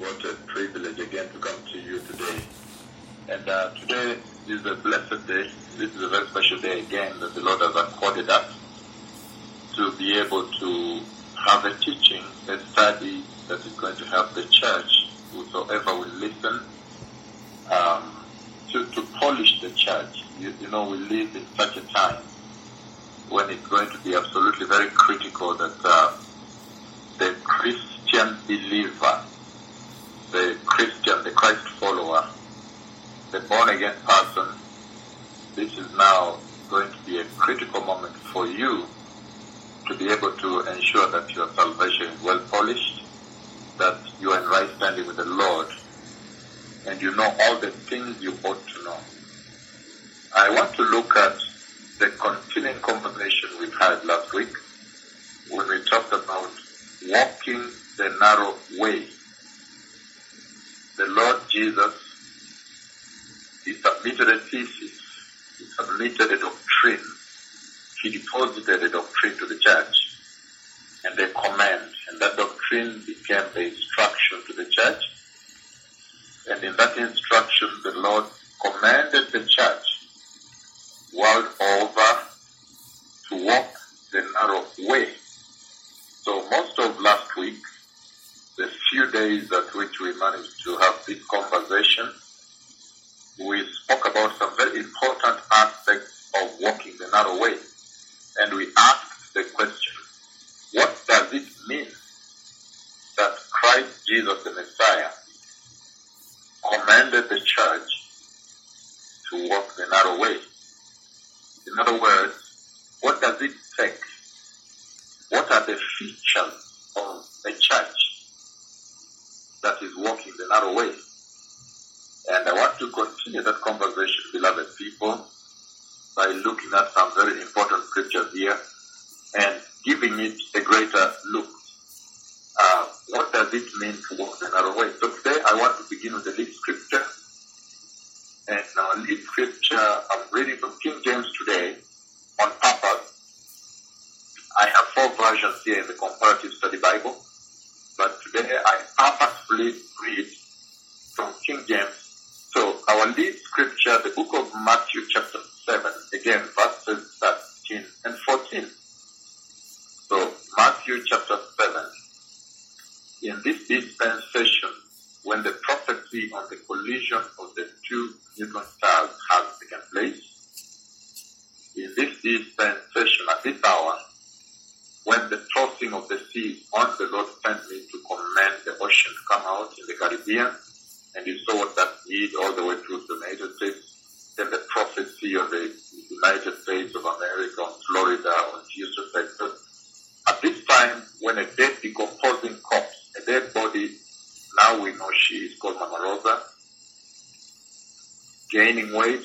What a privilege again to come to you today. And uh, today is a blessed day. This is a very special day again that the Lord has accorded us to be able to have a teaching, a study that is going to help the church, whosoever will listen, um, to, to polish the church. You, you know, we live in such a time when it's going to be absolutely very critical that uh, the Christian believer, the Christian, the Christ follower, the born again person, this is now going to be a critical moment for you to be able to ensure that your salvation is well polished, that you are in right standing with the Lord, and you know all the things you ought to know. I want to look at the continuing conversation we've had last week when we talked about walking the narrow way. The Lord Jesus, He submitted a thesis, He submitted a doctrine, He deposited a doctrine to the church and a command, and that doctrine became the instruction to the church. And in that instruction, the Lord commanded the church world over to walk the narrow way. So most of last week, the few days at which we managed to have this conversation, we spoke about some very important aspects of walking the narrow way. And we asked the question, what does it mean that Christ Jesus the Messiah commanded the church to walk the narrow way? In other words, what does it take? What are the features of a church that is walking the narrow way? And I want to continue that conversation, beloved people, by looking at some very important scriptures here and giving it a greater look. Uh, what does it mean to walk the narrow way? So today I want to begin with the lead scripture. And our lead scripture, I'm reading from King James today on purpose. I have four versions here in the Comparative Study Bible, but today I purposefully read from King James. So our lead scripture, the book of Matthew chapter 7, again verses 13 and 14. So Matthew chapter 7. In this dispensation, when the prophecy on the collision of the two neutron stars has taken place, in this dispensation at this hour, when the tossing of the sea once the Lord sent me to command the ocean to come out in the Caribbean, and you saw what that did all the way through the United States, then the prophecy of the United States of America, on Florida, on Houston, Texas. At this time, when a dead decomposing corpse, a dead body, now we know she is called Mama Rosa, gaining weight,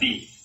these.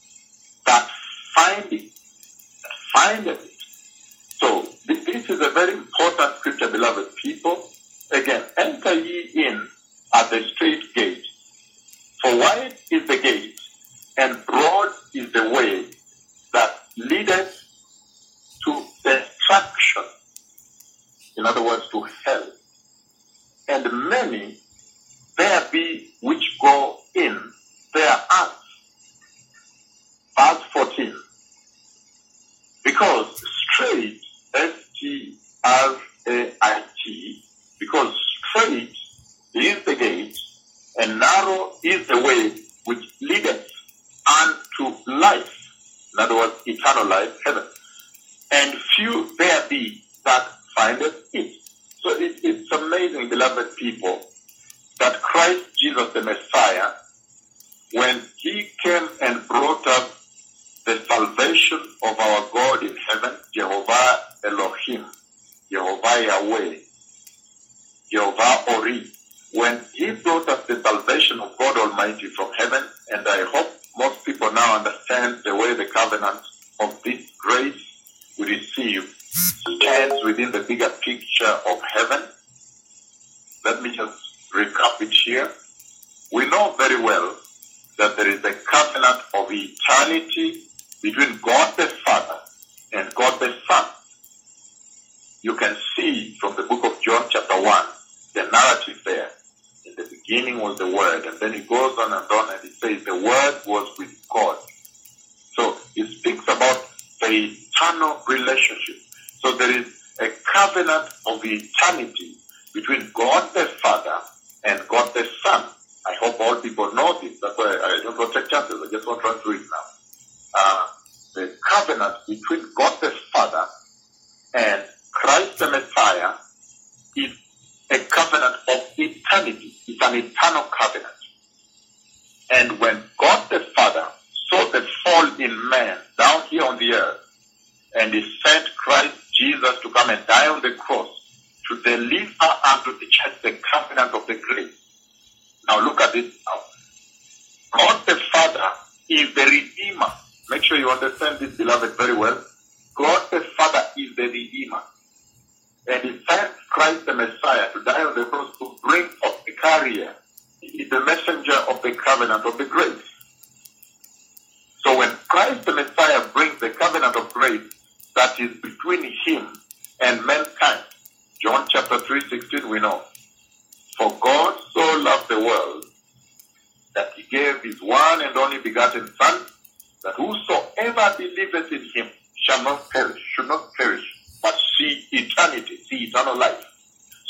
eternity, the eternal life.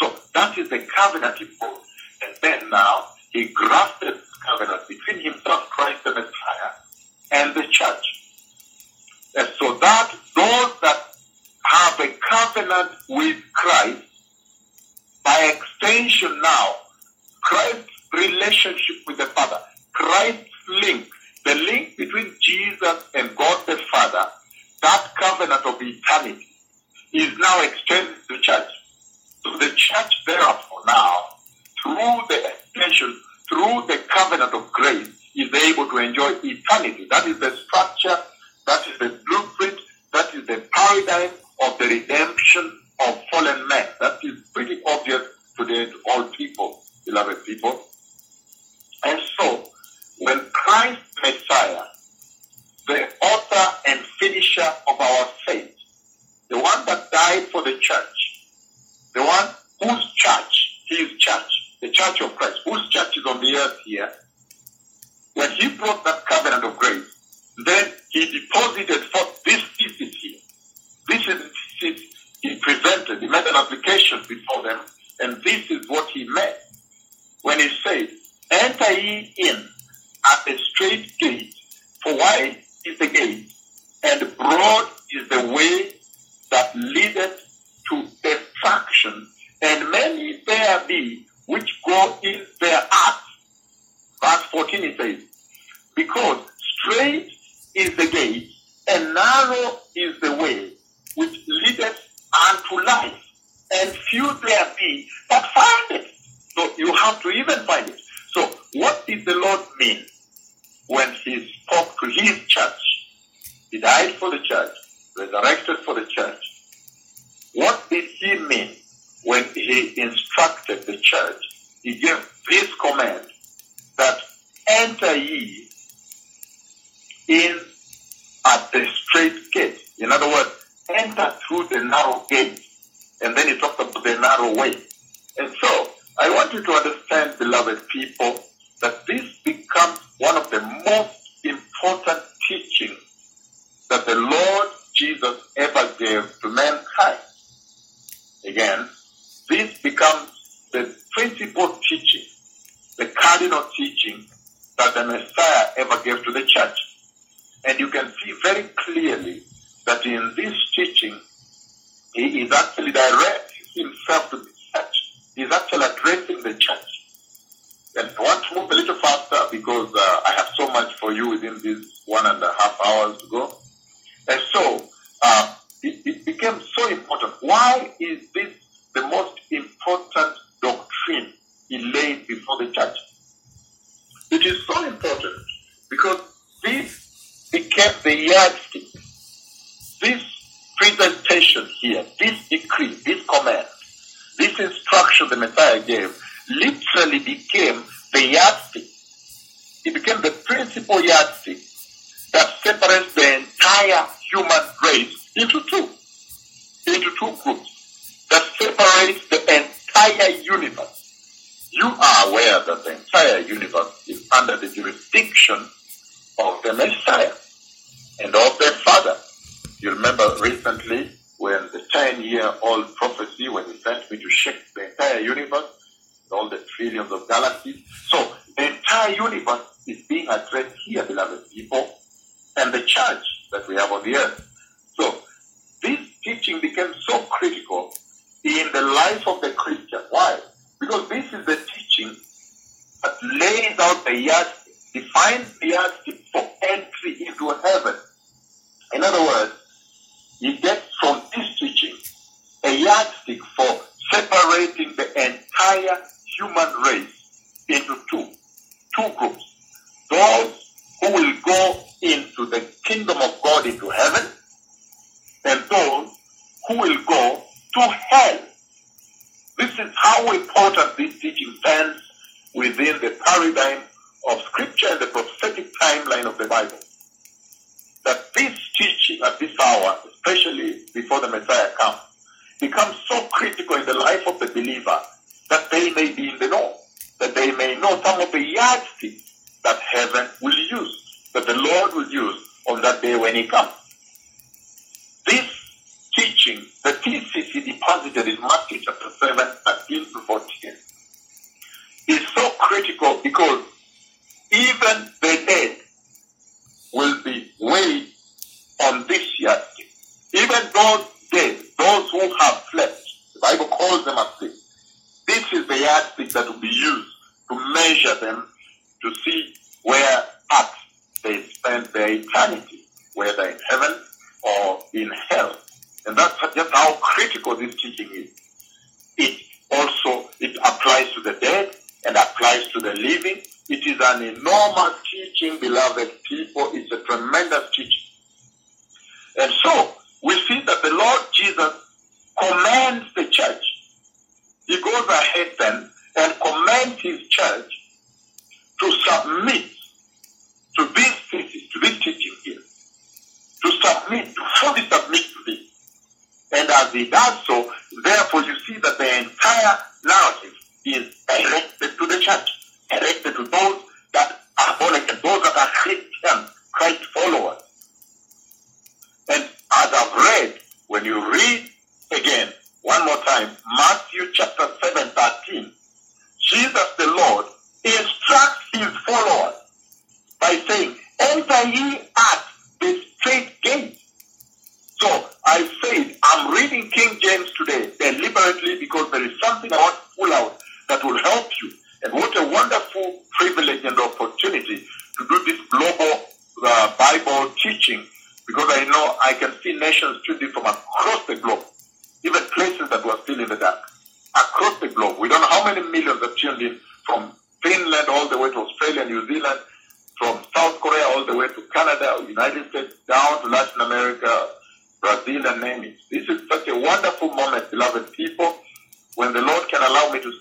So that is the covenant he made. And then now he grafted covenant between himself, Christ the Messiah, and the church. And so that those that have a covenant with Christ, by extension now, Christ's relationship with the Father, Christ's link, the link between Jesus and God the Father, that covenant of eternity is now extended to the church. So the church therefore, now, through the extension, through the covenant of grace, is able to enjoy eternity. That is the structure, that is the blueprint, that is the paradigm of the redemption of fallen men. That is pretty obvious today to all people, beloved people. And so, when Christ Messiah, the author and finisher of our faith, the one that died for the church, the one whose church, his church, the church of Christ, whose church is on the earth here, when he brought that covenant of grace, then he deposited for this thesis here. This is he presented. He made an application before them, and this is what he meant when he said, Enter ye in at the strait gate, for wide is the gate, and broad is the way that leadeth to destruction, and many there be which go in thereat. Verse 14 it says, Because strait is the gate, and narrow is the way which leadeth unto life, and few there be that find it. So you have to even find it. So what did the Lord mean when he spoke to his church? He died for the church, resurrected for the church. What did he mean when he instructed the church? He gave this command that enter ye in at the strait gate. In other words, enter through the narrow gate. And then he talked about the narrow way. And so I want you to understand, beloved people, that this becomes one of the most important teachings that the Lord Jesus ever gave to mankind. Again, this becomes the principal teaching, the cardinal teaching that the Messiah ever gave to the church. And you can see very clearly that in this teaching, he is actually directing himself to the church. He's actually addressing the church. And I want to move a little faster because uh, I have so much for you within these one and a half hours to go. And so, uh, it, it became so important. Why is this the most important doctrine he laid before the church? It is so important because this became the yardstick. This presentation here, this decree, this command, this instruction the Messiah gave literally became the yardstick. It became the principal yardstick that separates the entire human race into two, into two groups, that separates the entire universe. You are aware that the entire universe is under the jurisdiction of the Messiah and of the Father. You remember recently when the 10 year old prophecy, when he sent me to shake the entire universe, all the trillions of galaxies. So the entire universe is being addressed here, beloved people, and the church that we have on the earth. So this teaching became so critical in the life of the Christian. Why? Because this is the teaching that lays out the yardstick, defines the yardstick for entry into heaven. In other words, you get from this teaching a yardstick for separating the entire human race into two, two groups. Those who will go into the kingdom of God into heaven, and those who will go to hell. This is how important this teaching stands within the paradigm of scripture and the prophetic timeline of the Bible. That this teaching at this hour, especially before the Messiah comes, becomes so critical in the life of the believer that they may be in the know, that they may know some of the yardsticks that heaven will use, that the Lord will use on that day when he comes. This teaching, the thesis he deposited in Matthew chapter 7, 13 to 14, is so critical because even the dead will be weighed on this yardstick. Even those dead, those who have slept, the Bible calls them asleep. This is the yardstick that will be used to measure them to see where at they spend their eternity, whether in heaven or in hell. And that's just how critical this teaching is. It also, it applies to the dead and applies to the living. It is an enormous teaching, beloved people. It's a tremendous teaching. And so, we see that the Lord Jesus commands the church. He goes ahead then and commands his church to submit to these things, to this teaching here, to submit, to fully submit to this. And as he does so, therefore you see that the entire narrative is directed to the church, directed to those that are born again, those that are Christian, Christ followers. And as I've read, when you read again, one more time, Matthew chapter 7, 13, Jesus allow me to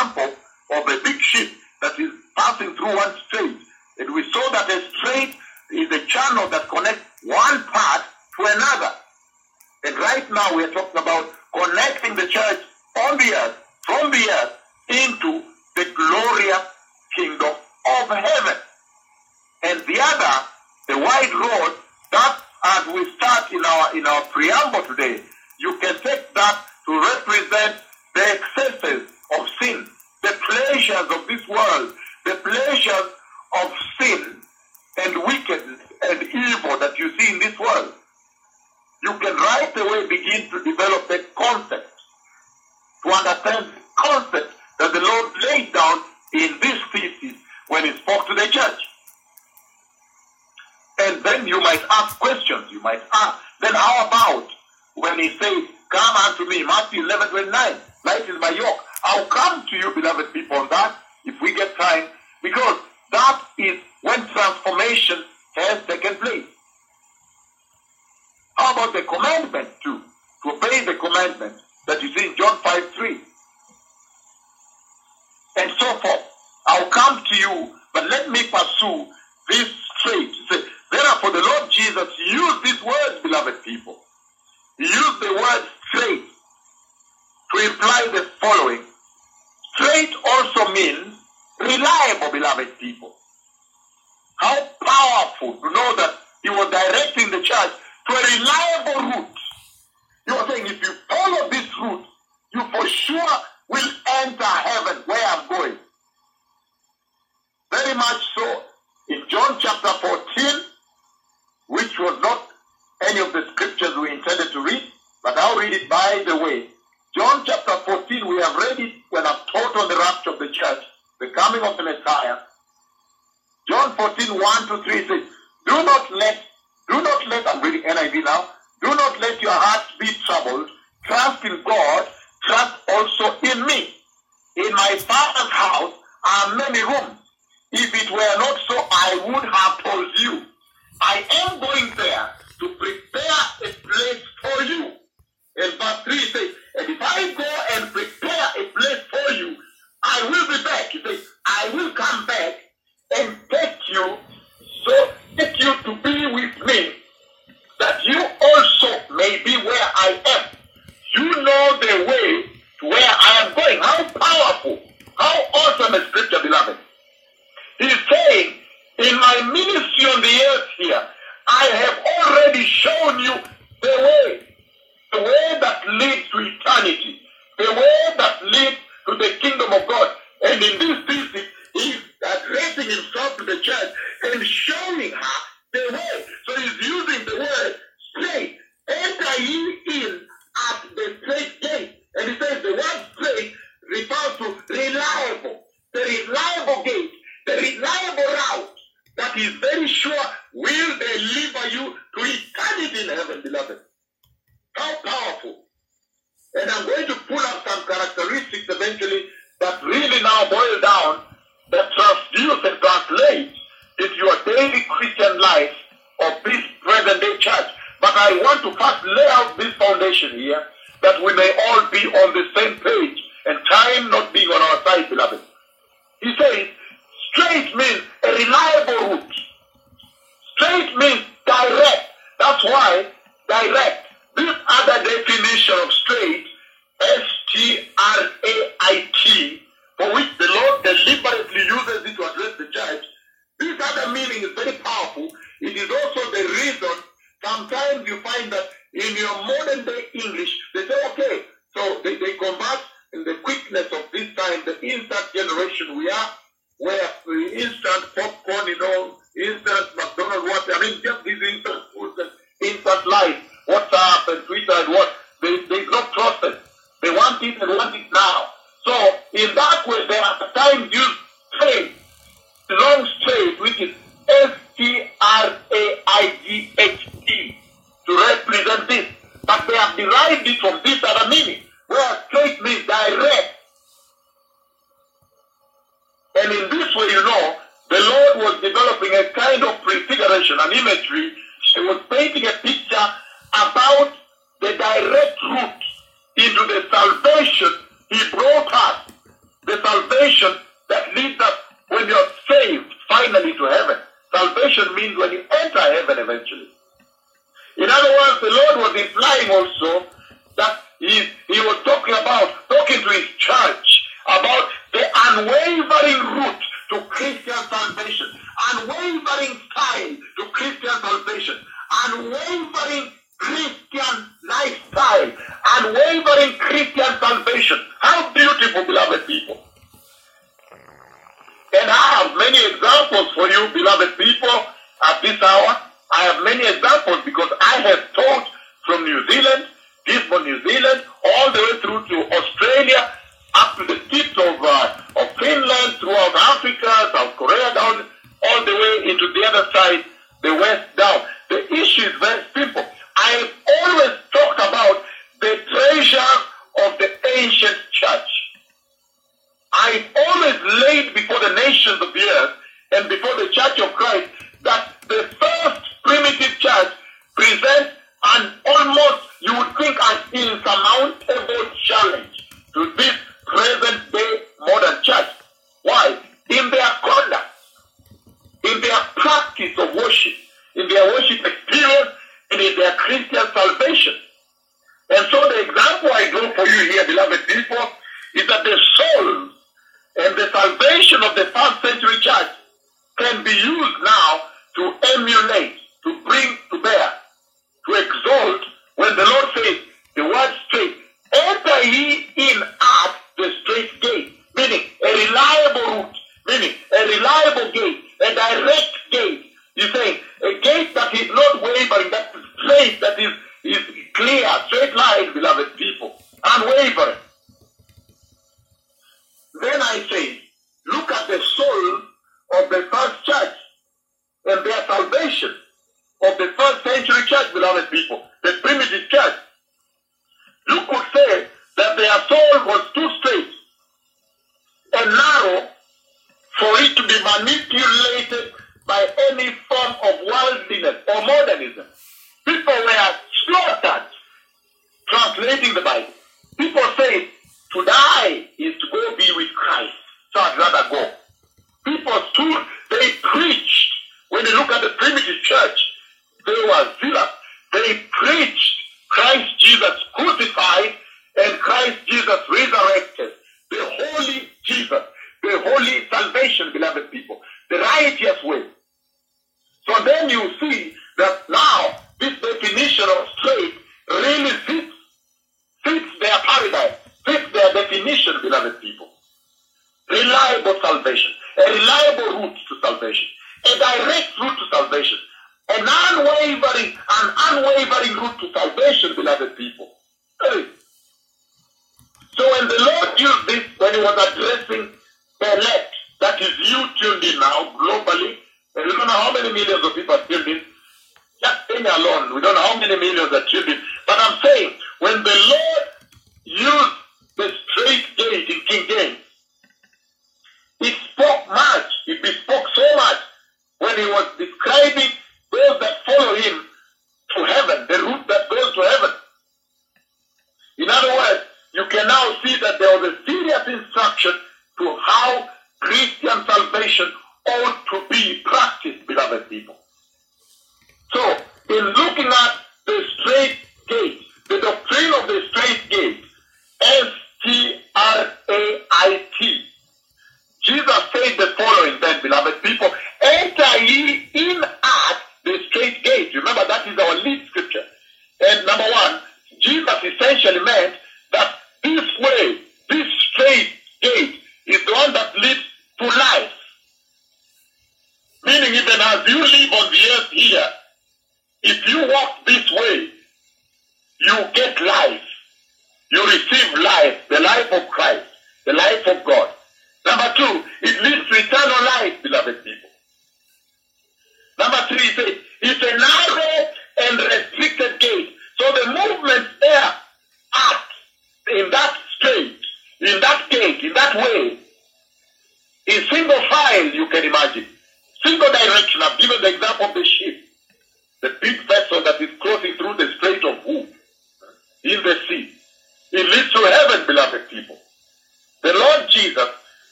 example of God. And in this things, he's addressing himself to the church and showing her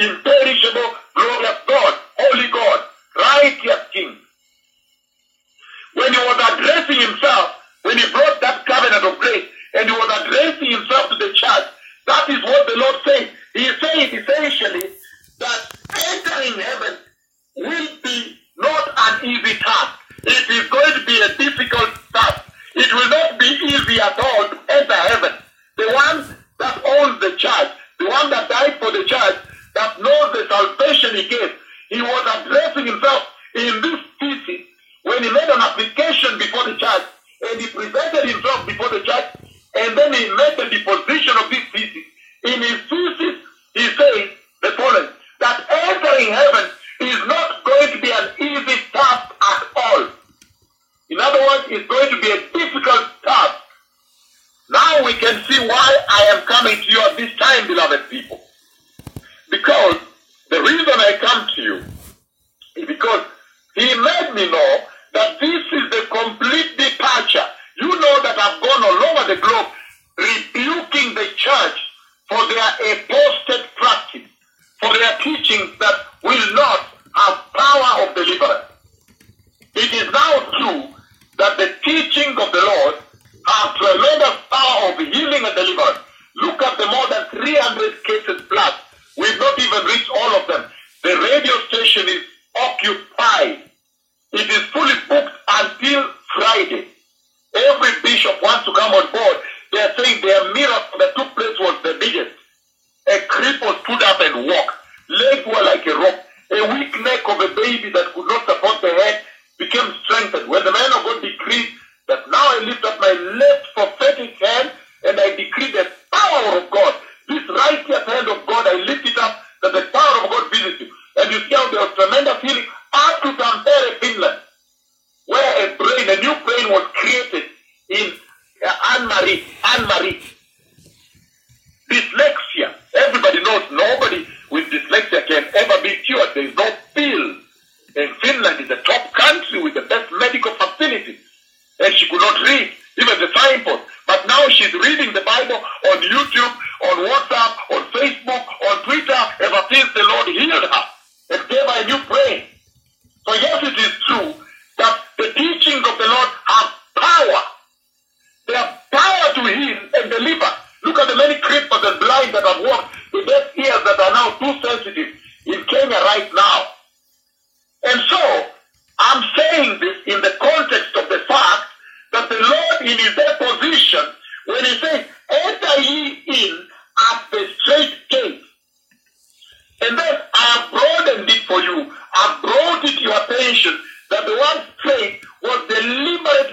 immortal,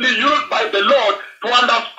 used by the Lord to underscore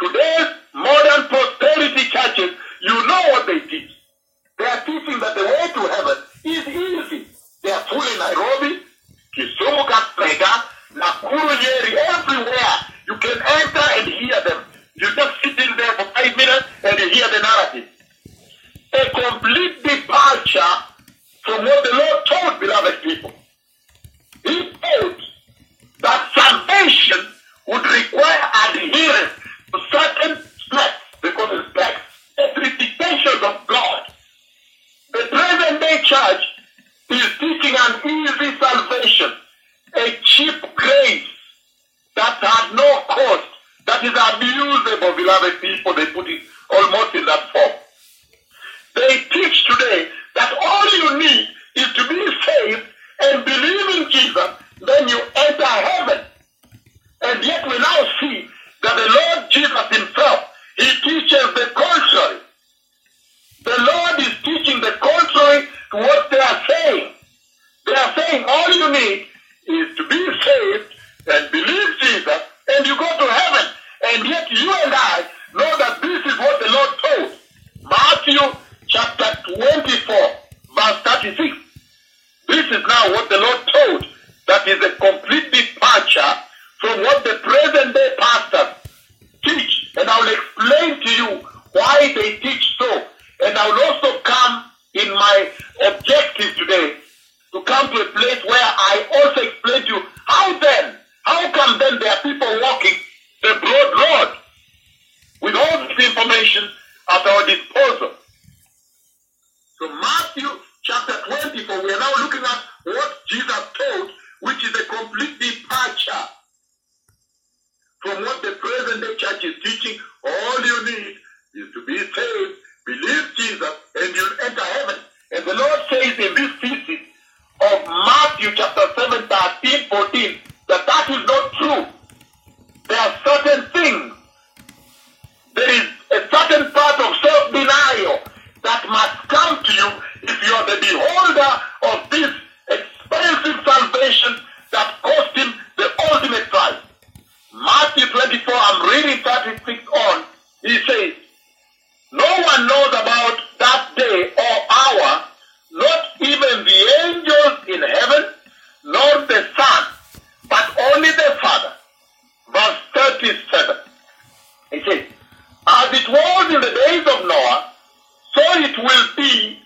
Today's modern prosperity churches, you know what they teach. They are teaching that the way to heaven is easy. They are full in Nairobi, Kisumu, Kakamega, Nakuru, Nyeri, everywhere. You can enter and hear them. You just sit in there for five minutes and you hear the narrative. A complete departure from what the Lord told beloved people. He told that salvation would require adherence certain steps because it's steps, expectations of God. The present day church is teaching an easy salvation, a cheap grace that has no cost, that is abusable, beloved people. They put it almost in that form. They teach today that all you need is to be saved and believe in Jesus, then you enter heaven. And yet we now see that the Lord Jesus himself, he teaches the contrary. The Lord is teaching the contrary to what they are saying. They are saying all you need is to be saved and believe Jesus, and you go to heaven. And yet you and I know that this is what the Lord told. Matthew chapter 24, verse 36. This is now what the Lord told. That is a complete departure from what the present day pastors teach. And I will explain to you why they teach so. And I will also come in my objective today to come to a place where I also explain to you how then, how come then there are people walking the broad road with all this information at our disposal. So Matthew chapter 24, we are now looking at what Jesus told, which is a complete departure from what the present day church is teaching. All you need is to be saved, believe Jesus, and you'll enter heaven. And the Lord says in this thesis of Matthew chapter 7, 13, 14, that that is not true. There are certain things. There is a certain part of self-denial that must come to you if you are the beholder of this expensive salvation that cost him the ultimate price. Matthew 24, I'm reading 36 on, he says, No one knows about that day or hour, not even the angels in heaven, nor the Son, but only the Father. Verse 37. He says, As it was in the days of Noah, so it will be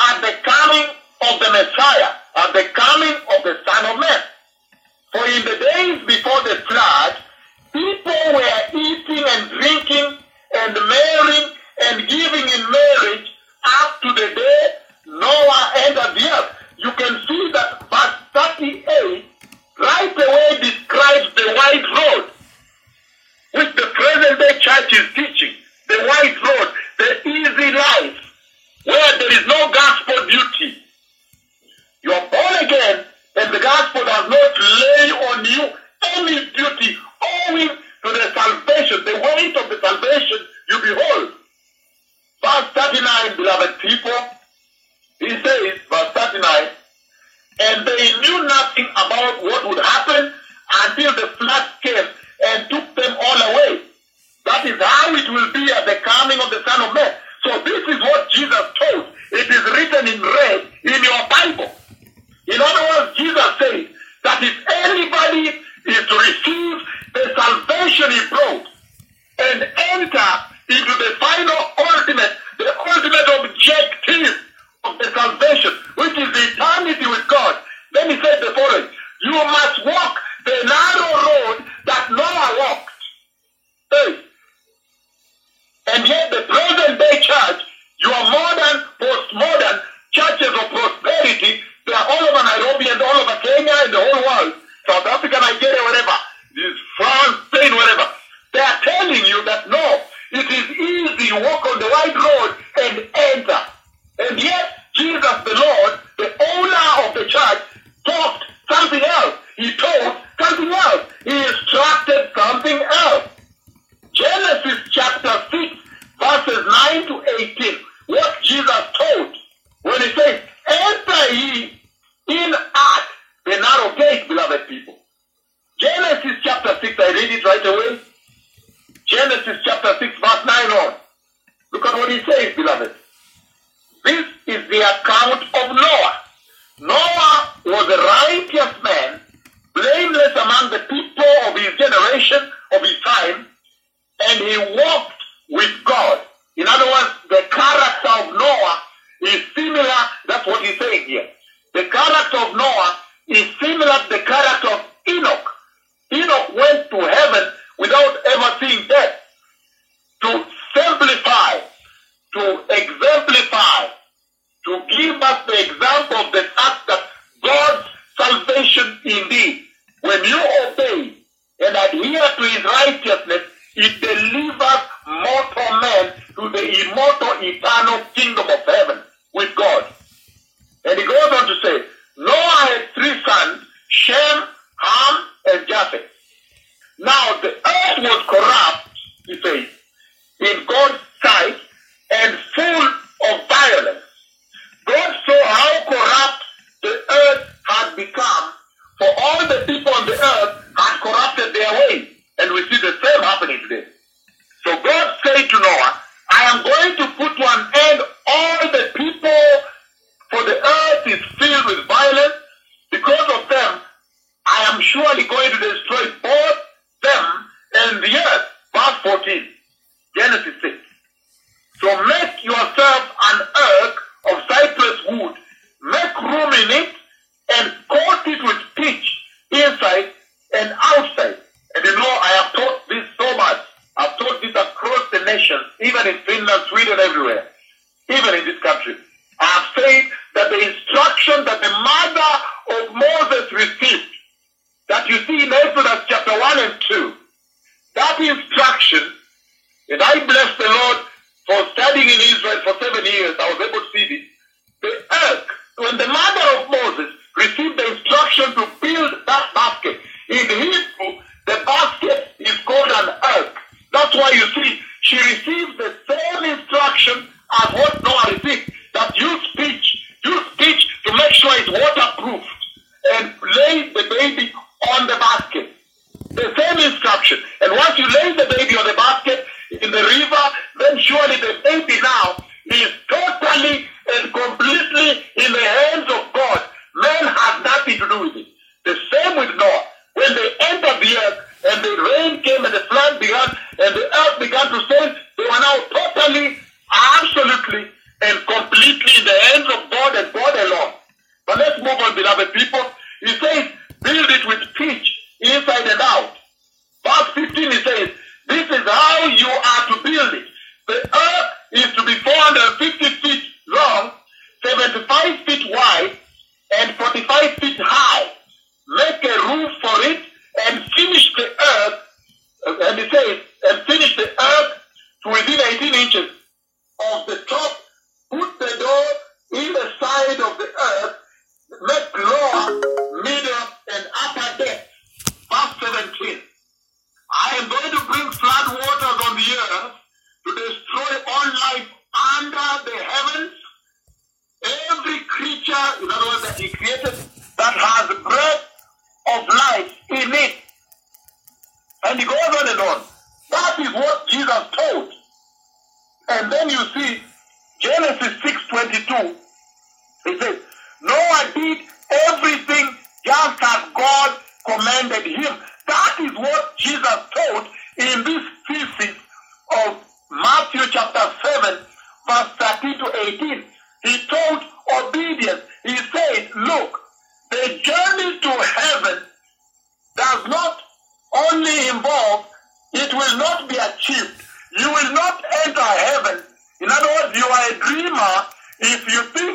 at the coming of the Messiah, at the coming of the Son of Man. For in the days before the flood, people were eating and drinking and marrying and giving in marriage up to the day Noah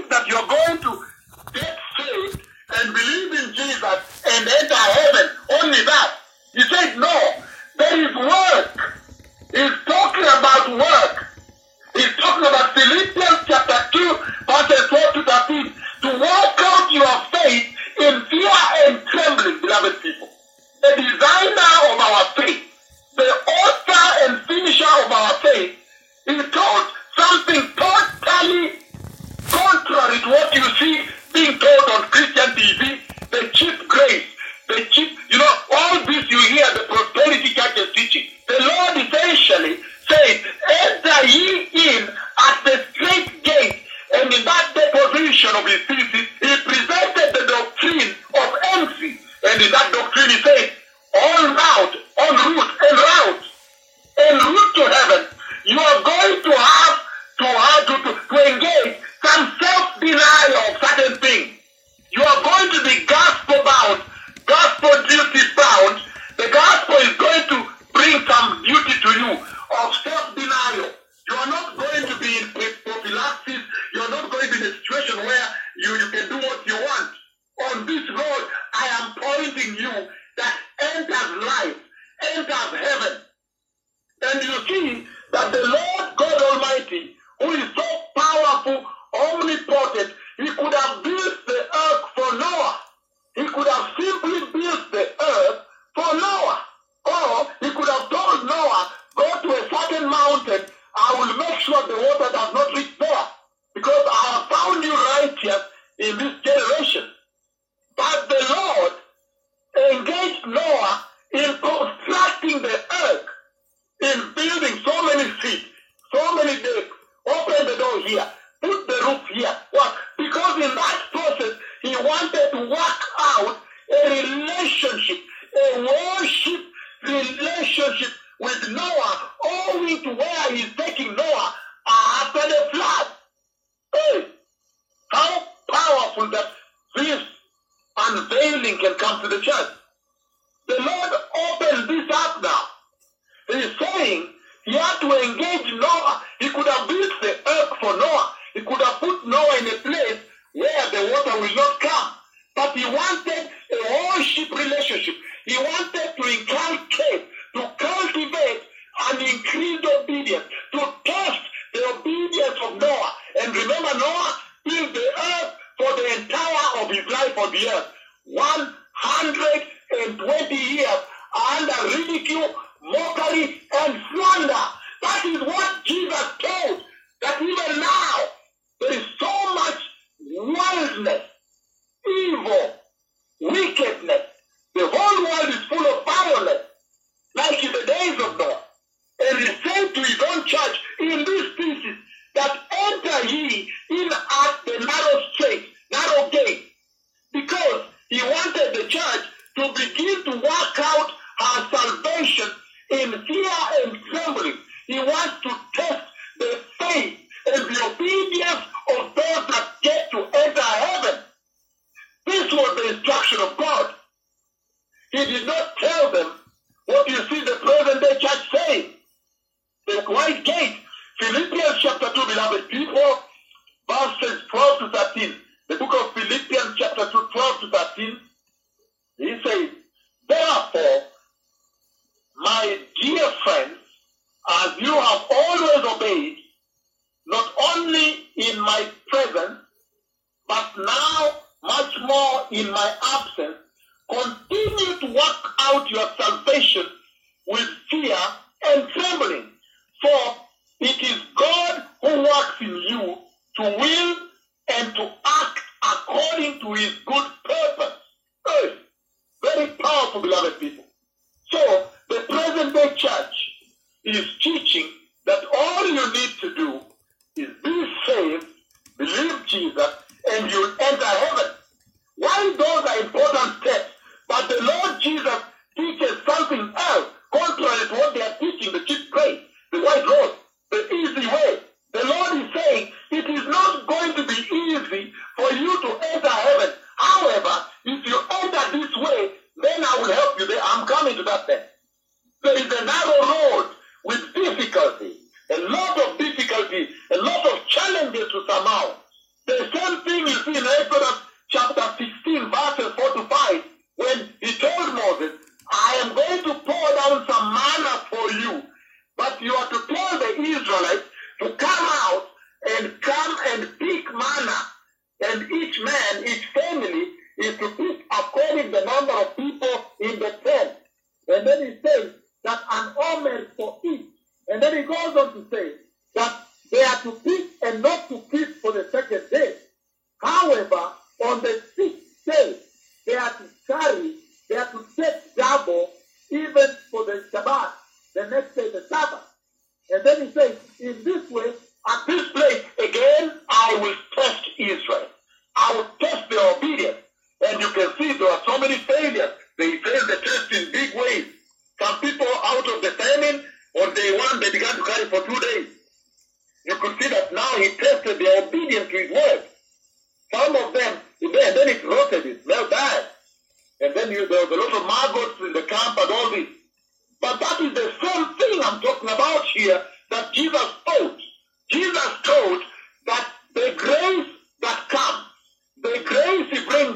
that you're going to get saved and believe in Jesus and enter heaven. Only that. He said, no, there is work. He's talking about work. He's talking about Philippians.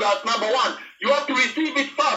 that's number one. You have to receive it first.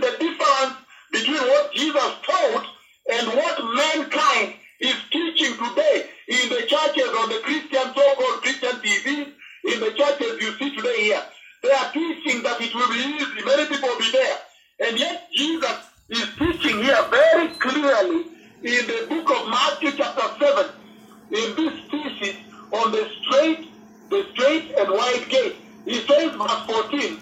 the difference between what Jesus taught and what mankind is teaching today in the churches on the Christian, so-called Christian TV, in the churches you see today here. They are teaching that it will be easy. Many people will be there. And yet Jesus is teaching here very clearly in the book of Matthew chapter 7, in this thesis on the straight, the straight and wide gate. He says verse 14,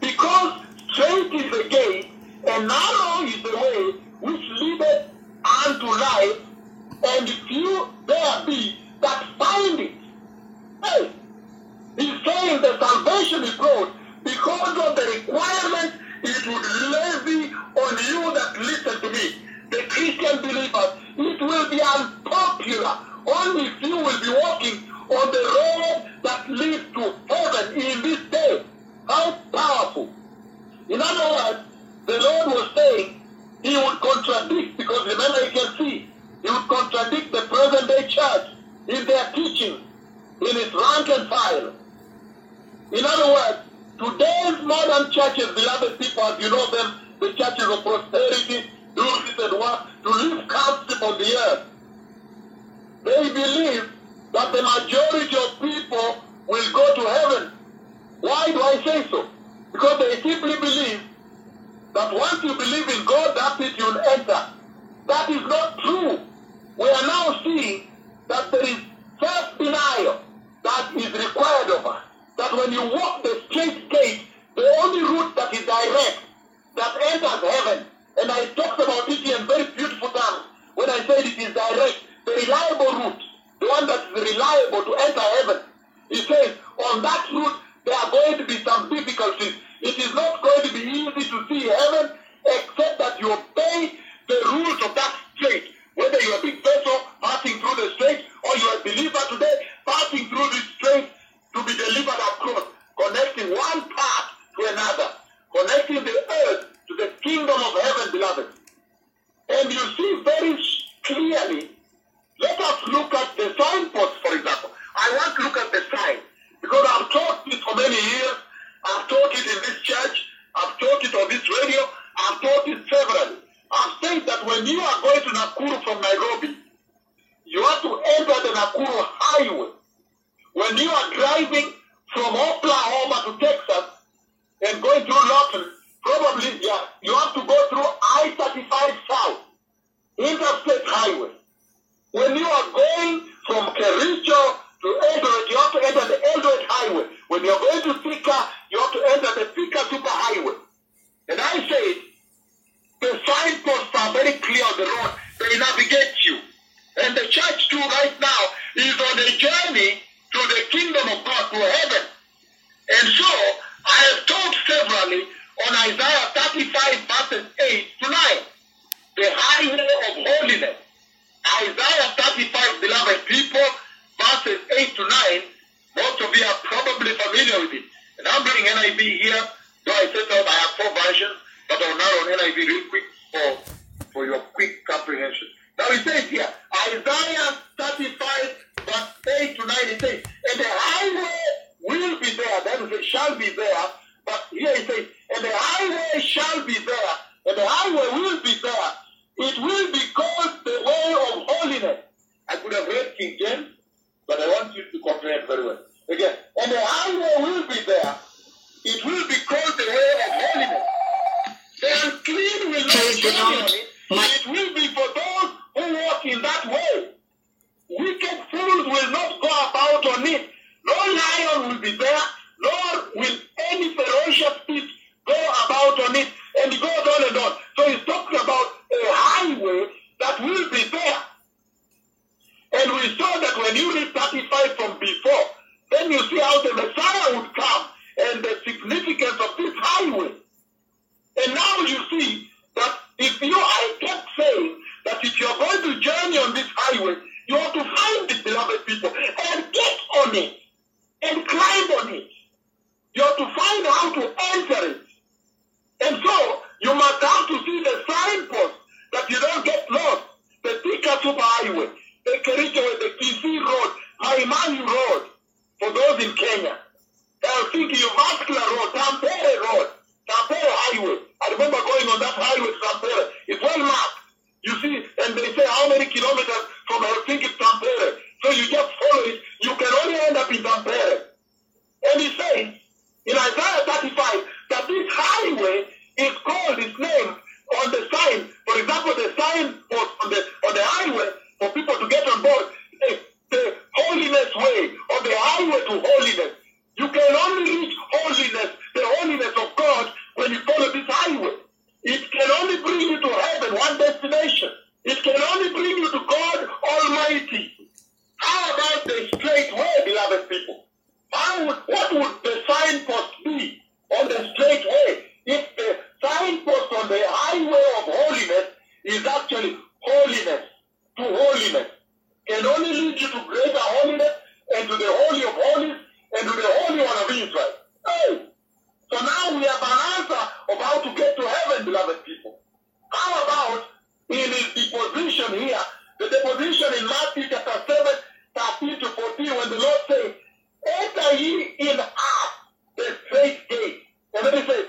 because Faith is the gate, and narrow is the way which leadeth unto life, and few there be that find it. Hey, he's saying that salvation is broad because of the requirement it would levy on you that listen to me, the Christian believers. It will be unpopular. Only few will be walking on the road that leads to heaven in this day. How powerful! In other words, the Lord was saying he would contradict, because remember you can see, he would contradict the present day church in their teaching, in its rank and file. In other words, today's modern churches, beloved people, as you know them, the churches of prosperity, do this and what, to live comfortable on the earth. They believe that the majority of people will go to heaven. Why do I say so? Because they simply believe that once you believe in God, that's it, you'll enter. That is not true. We are now seeing that there is self-denial that is required of us. That when you walk the straight gate, the only route that is direct, that enters heaven, and I talked about it in very beautiful terms when I said it is direct, the reliable route, the one that is reliable to enter heaven. He says, on that route, there are going to be some difficulties. It is not going to be easy to see heaven except that you obey the rules of that strait. Whether you're a big vessel passing through the strait or you're a believer today passing through the strait to be delivered across, connecting one part to another, connecting the earth to the kingdom of heaven, beloved. And you see very clearly, let us look at the signpost, for example. I want to look at the sign because I've taught this for many years. I've taught it in this church. I've taught it on this radio. I've taught it several. I've said that when you are going to Nakuru from Nairobi, you have to enter the Nakuru highway. When you are driving from Oklahoma to Texas and going through Lawton, probably yeah, you have to go through I-35 South, Interstate Highway. When you are going from Kericho to Eldoret, you have to enter the Eldoret Highway. When you're going to Thika, you have to enter the Thika Super Highway. And I said, the signposts are very clear on the road. They navigate you. And the church too right now is on a journey to the kingdom of God, to heaven. And so, I have told severally on Isaiah 35 verses 8 to 9, the highway of holiness. Isaiah 35, beloved people, verses 8 to 9, most of you are probably familiar with it. And I'm bringing NIV here, though I said I have four versions, but I'll now on NIV real quick for, for your quick comprehension. Now it says here, Isaiah 35, verse 8 to 9, it says, and the highway will be there, that is, it shall be there, but here it says, and the highway shall be there, and the highway will be there. It will be called the way of holiness. I could have read King James, but I want you to comprehend very well. Again, and the highway will be there. It will be called the way of holiness. The unclean will not Praise journey on it. It will be for those who walk in that way. Wicked fools will not go about on it. No lion will be there, nor will any ferocious beast go about on it. And it goes on and on. So he's talking about a highway that will be there. And we saw that when you read 35 from before, then you see how the Messiah would come and the significance of this highway. And now you see that if you, I kept saying that if you're going to journey on this highway, you have to find the beloved people, and get on it and climb on it. You have to find how to enter it. And so you must have to see the signpost that you don't get lost. The Thika Super Highway, the Kericho, the Kisii Road, Maimani Road, for those in Kenya. Helsinki Vascular Road, Tampere Road, Tampere Highway. I remember going on that highway to Tampere. It's well marked. You see, and they say how many kilometers from Helsinki to Tampere. So you just follow it. You can only end up in Tampere. And he says in Isaiah 35 that this highway is called its name on the sign. For example, the sign on the on the highway for people to get on board. The, holiness way or the highway to holiness. You can only reach holiness, the holiness of God, when you follow this highway. It can only bring you to heaven, one destination. It can only bring you to God Almighty. How about the straight way, beloved people? How would, what would the signpost be on the straight way if the signpost on the highway of holiness is actually holiness to holiness can only lead you to greater holiness and to the Holy of Holies and to the Holy One of Israel. Hey! So now we have an answer of how to get to heaven, beloved people. How about in his deposition here, the deposition in Matthew chapter 7, 13 to 14, when the Lord says, Enter ye in half the strait gate. And then he says,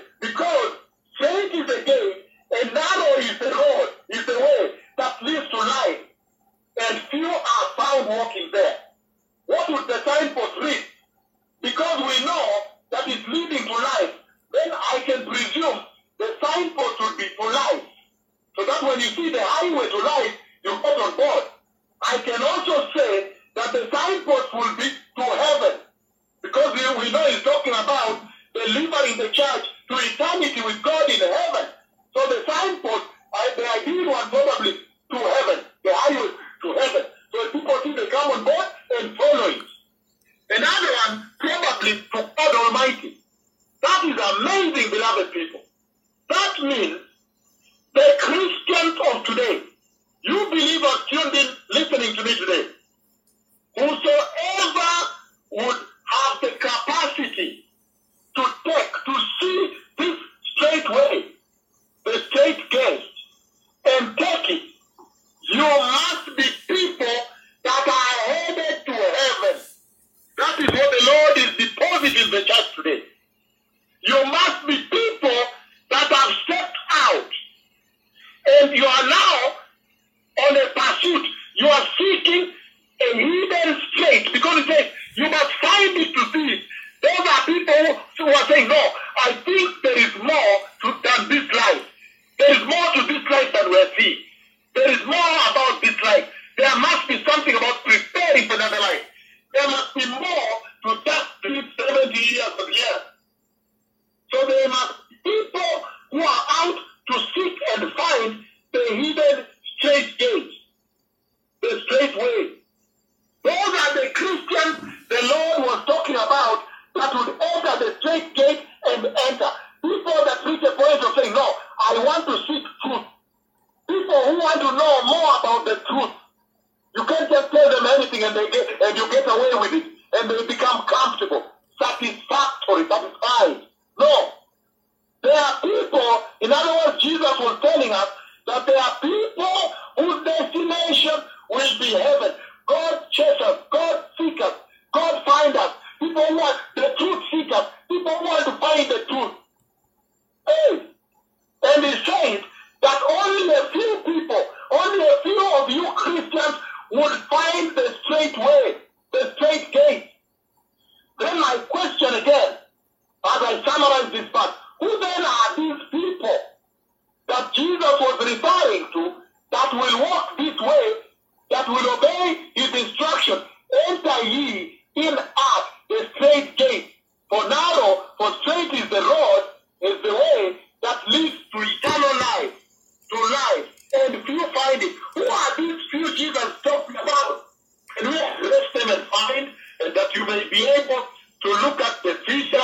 you may be able to look at the vision,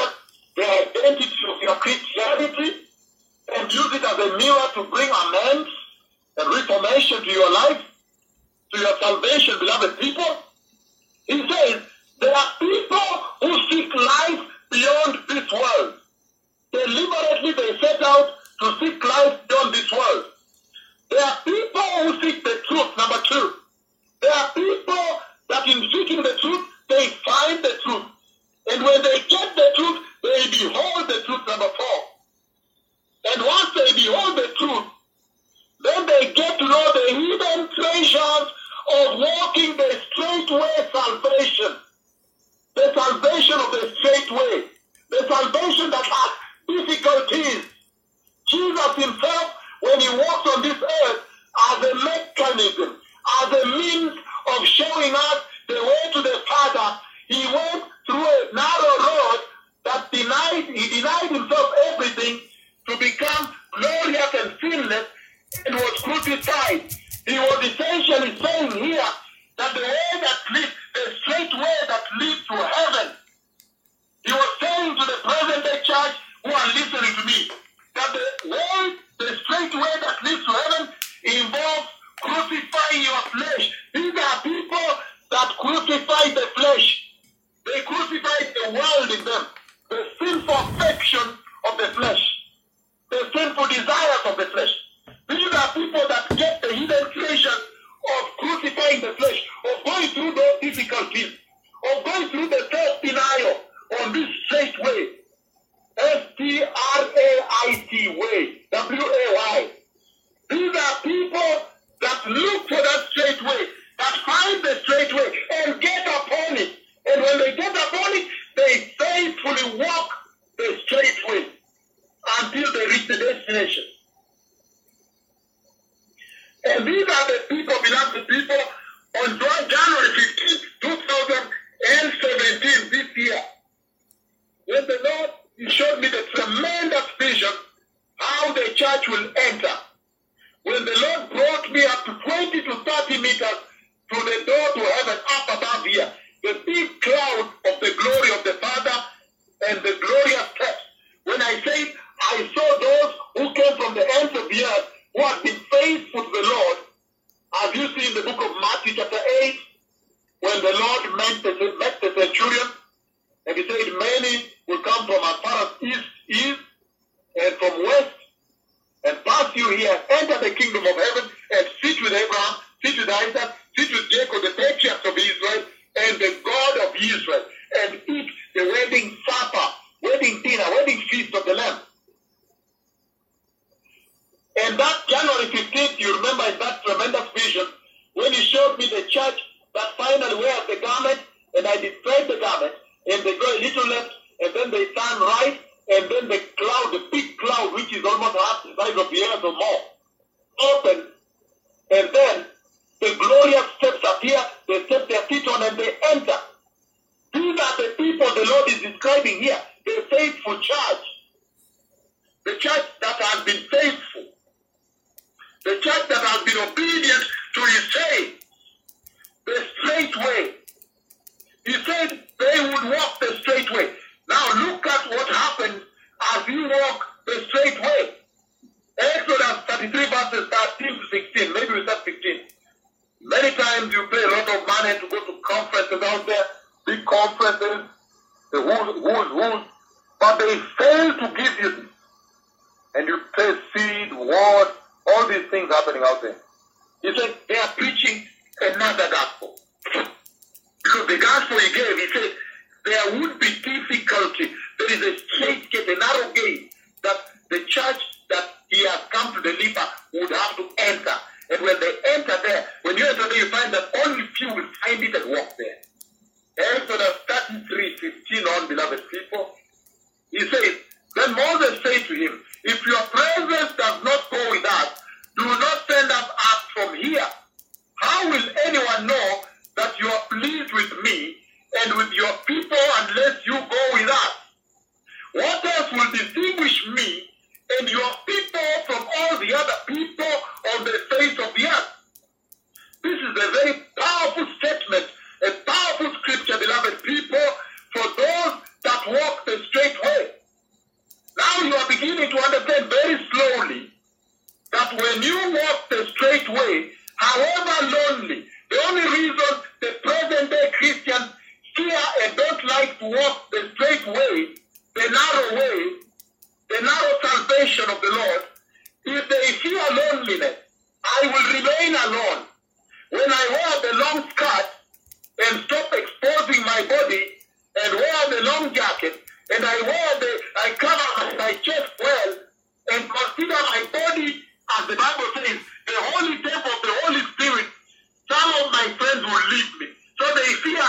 the identity of your Christianity, and use it as a mirror to bring amends and reformation to your life. And that January 15th, you remember in that tremendous vision, when he showed me the church that finally wears the garment, and I described the garment, and they go a little left, and then they turn right, and then the cloud, the big cloud, which is almost half the size of the earth or more, opens, and then the glorious steps appear, they step their feet on and they enter. These are the people the Lord is describing here, the faithful church. The church that has been faithful. The church that has been obedient to his saying. The straight way. He said they would walk the straight way. Now look at what happens as you walk the straight way. Exodus 33 verses 13 to 16. Maybe we start 15. Many times you pay a lot of money to go to conferences out there, big conferences, the who's, who's, who's, but they fail to give you. And you pay seed, all these things happening out there. He said they are preaching another gospel. Because the gospel he gave, he said, there would be difficulty. There is a straight gate, a narrow gate that the church that he has come to deliver would have to enter. And when they enter there, when you enter there, you find that only few will find it and walk there. Exodus 33, 15 on, beloved people. He says, Then Moses said to him, If your presence does not go with us, do not send us up from here. How will anyone know that you are pleased with me and with your people unless you go with us? What else will distinguish me and your people from all the other people on the face of the earth? This is a very powerful statement, a powerful scripture, beloved people, for those that walk the straight way. Now you are beginning to understand very slowly that when you walk the straight way, however lonely, the only reason the present day Christians fear and don't like to walk the straight way, the narrow way, the narrow salvation of the Lord, if they fear loneliness, I will remain alone. When I wear the long skirt and stop exposing my body and wear the long jacket and I wear the, I cover my chest well and consider my body as the Bible says, the holy temple of the Holy Spirit, some of my friends will leave me. So they fear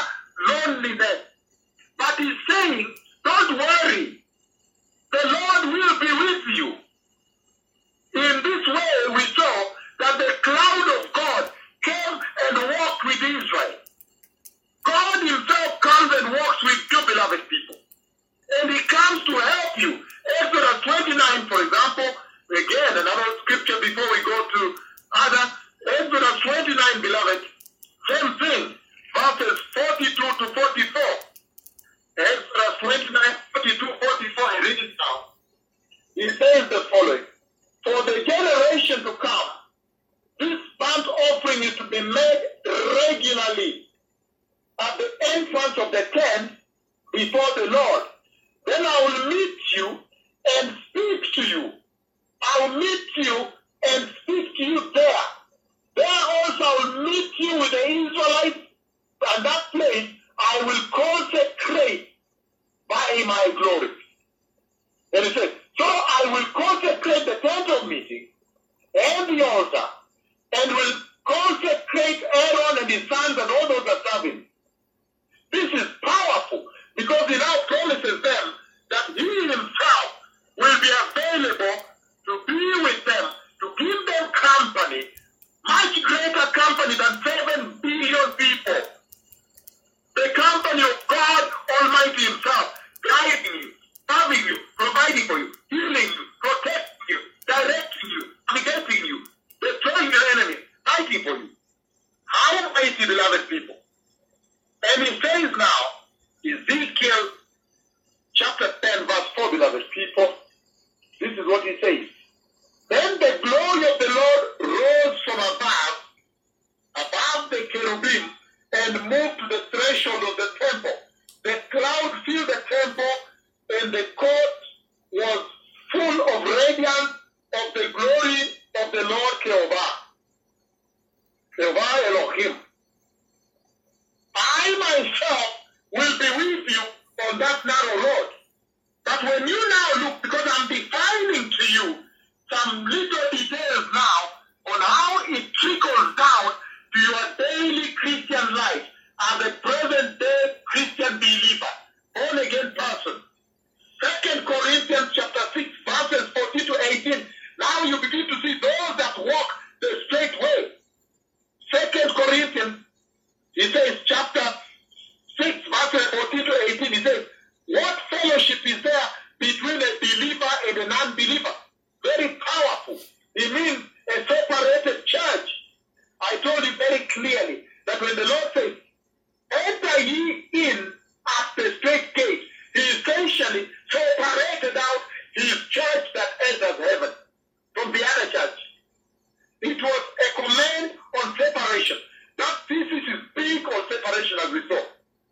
loneliness. But he's saying, don't worry. The Lord will be with you. In this way, we saw that the cloud of God came and walked with Israel. God himself comes and walks with you, beloved people. And he comes to help you. Exodus 29, for example, again, another scripture before we go to other. Exodus 29, beloved, same thing, verses 42 to 44. Exodus 29, 42, 44, I read it now. He says the following, For the generation to come, this burnt offering is to be made regularly at the entrance of the tent before the Lord. Then I will meet you and speak to you. I'll meet you and speak to you there. There also I will meet you with the Israelites, and that place I will consecrate by my glory. And he says, So I will consecrate the tent of meeting and the altar, and will consecrate Aaron and his sons and all those that serve him. This is powerful because he now promises them that he himself will be available to be with them, to give them company, much greater company than 7 billion people. The company of God Almighty Himself, guiding you, serving you, providing for you, healing you, protecting you, directing you, navigating you, destroying your enemy, fighting for you. How mighty, beloved people. And he says now, Ezekiel chapter 10, verse 4, beloved people, this is what he says. Then the glory of the Lord rose from above, above the cherubim, and moved to the threshold of the temple. The cloud filled the temple, and the court was full of radiance of the glory of the Lord Jehovah. Jehovah Elohim. I myself will be with you on that narrow road. But when you now look, because I'm defining to you some little details now on how it trickles down to your daily Christian life as a present day Christian believer, born again person. Second Corinthians chapter 6, verses 14 to 18. Now you begin to see those that walk the straight way. Second Corinthians, he says, chapter 6, verses 14 to 18, he says, What fellowship is there between a believer and a non-believer? Very powerful. It means a separated church. I told you very clearly that when the Lord says, enter ye in at the strait gate, he essentially separated out his church that enters heaven from the other church. It was a command on separation. That thesis is big on separation as we saw.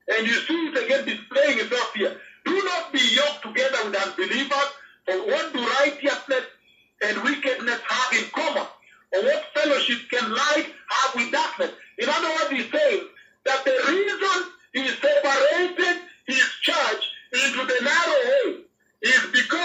And you see it again displaying itself here. Do not be yoked together with unbelievers, for what do righteousness and wickedness have in common? Or what fellowship can light have with darkness? In other words, he's saying that the reason he separated his church into the narrow way is because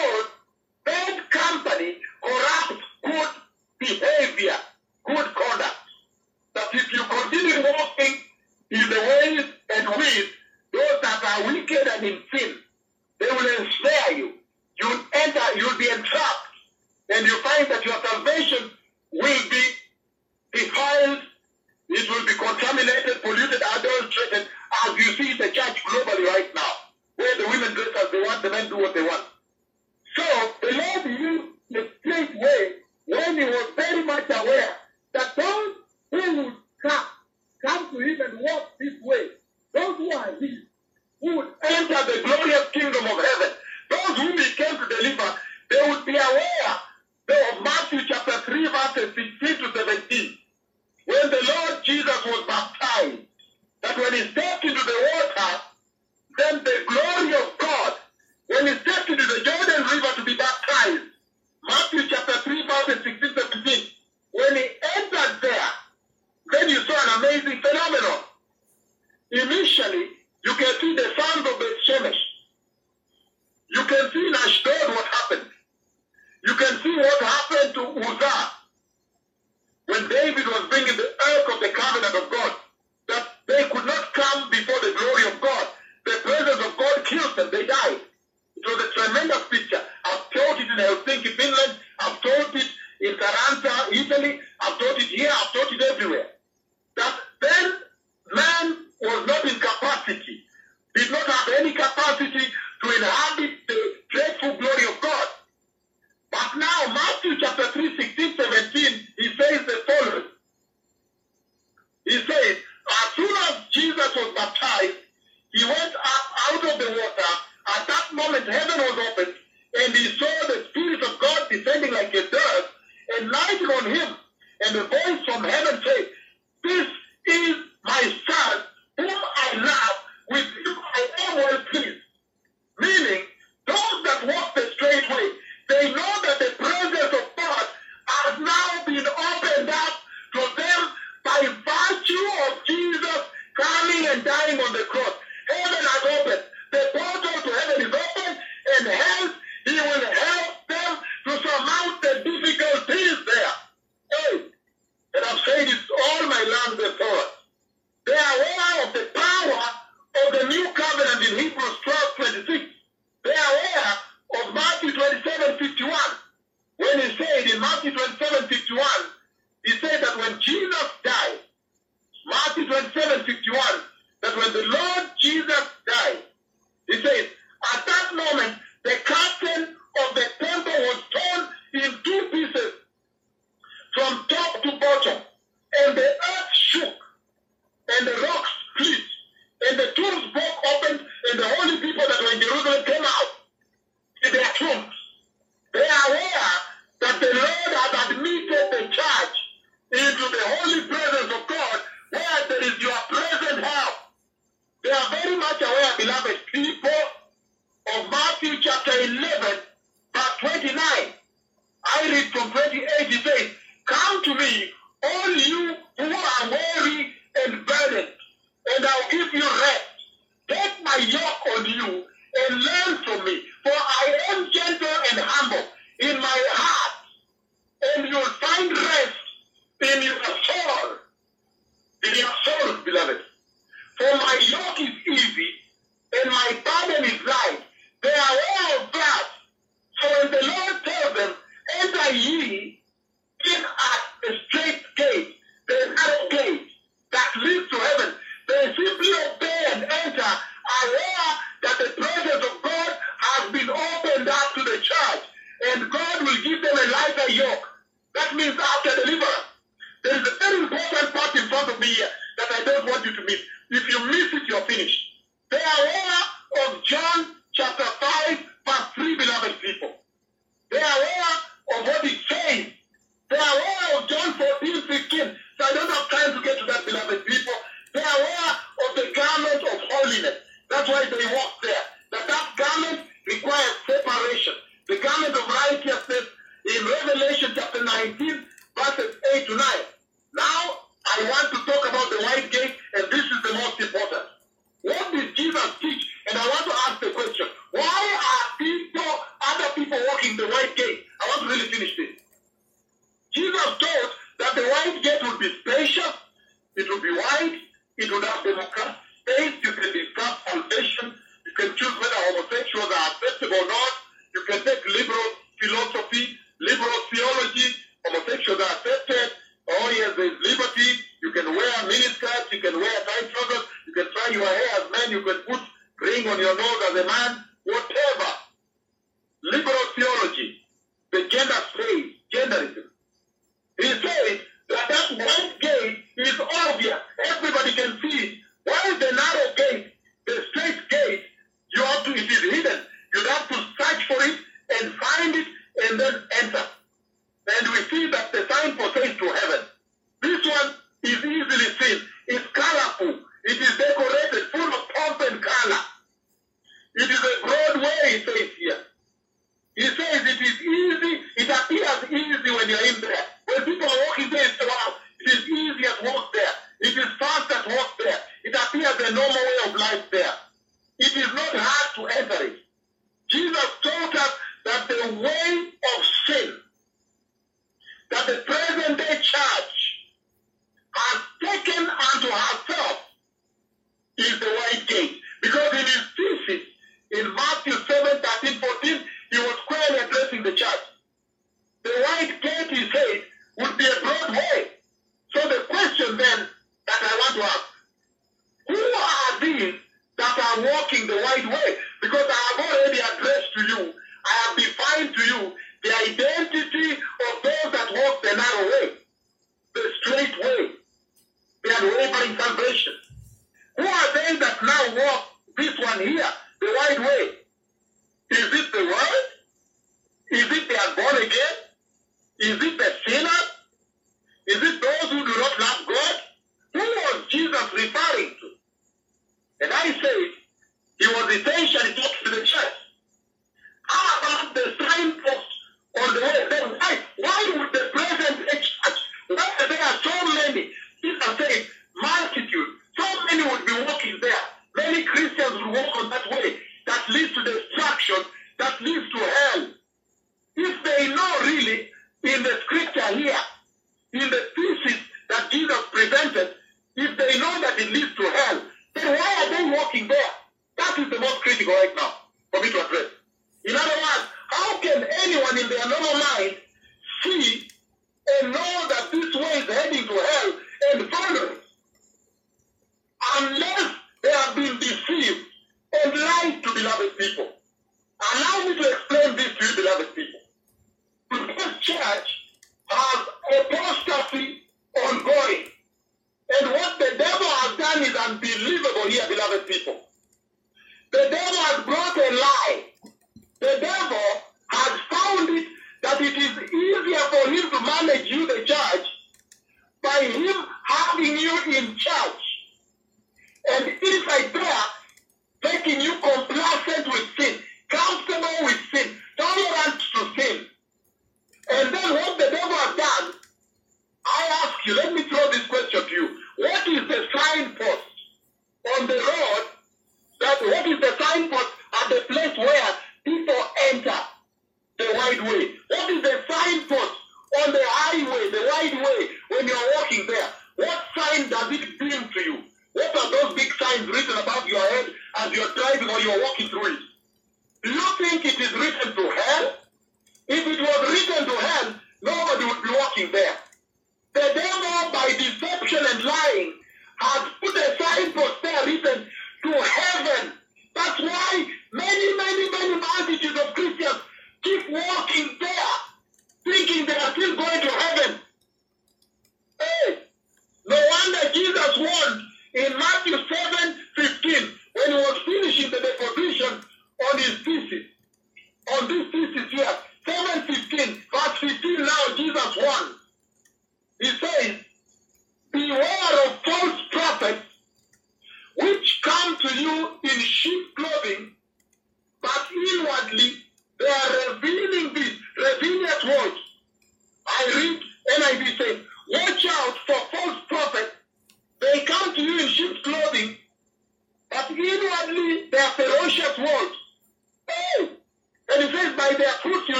the way of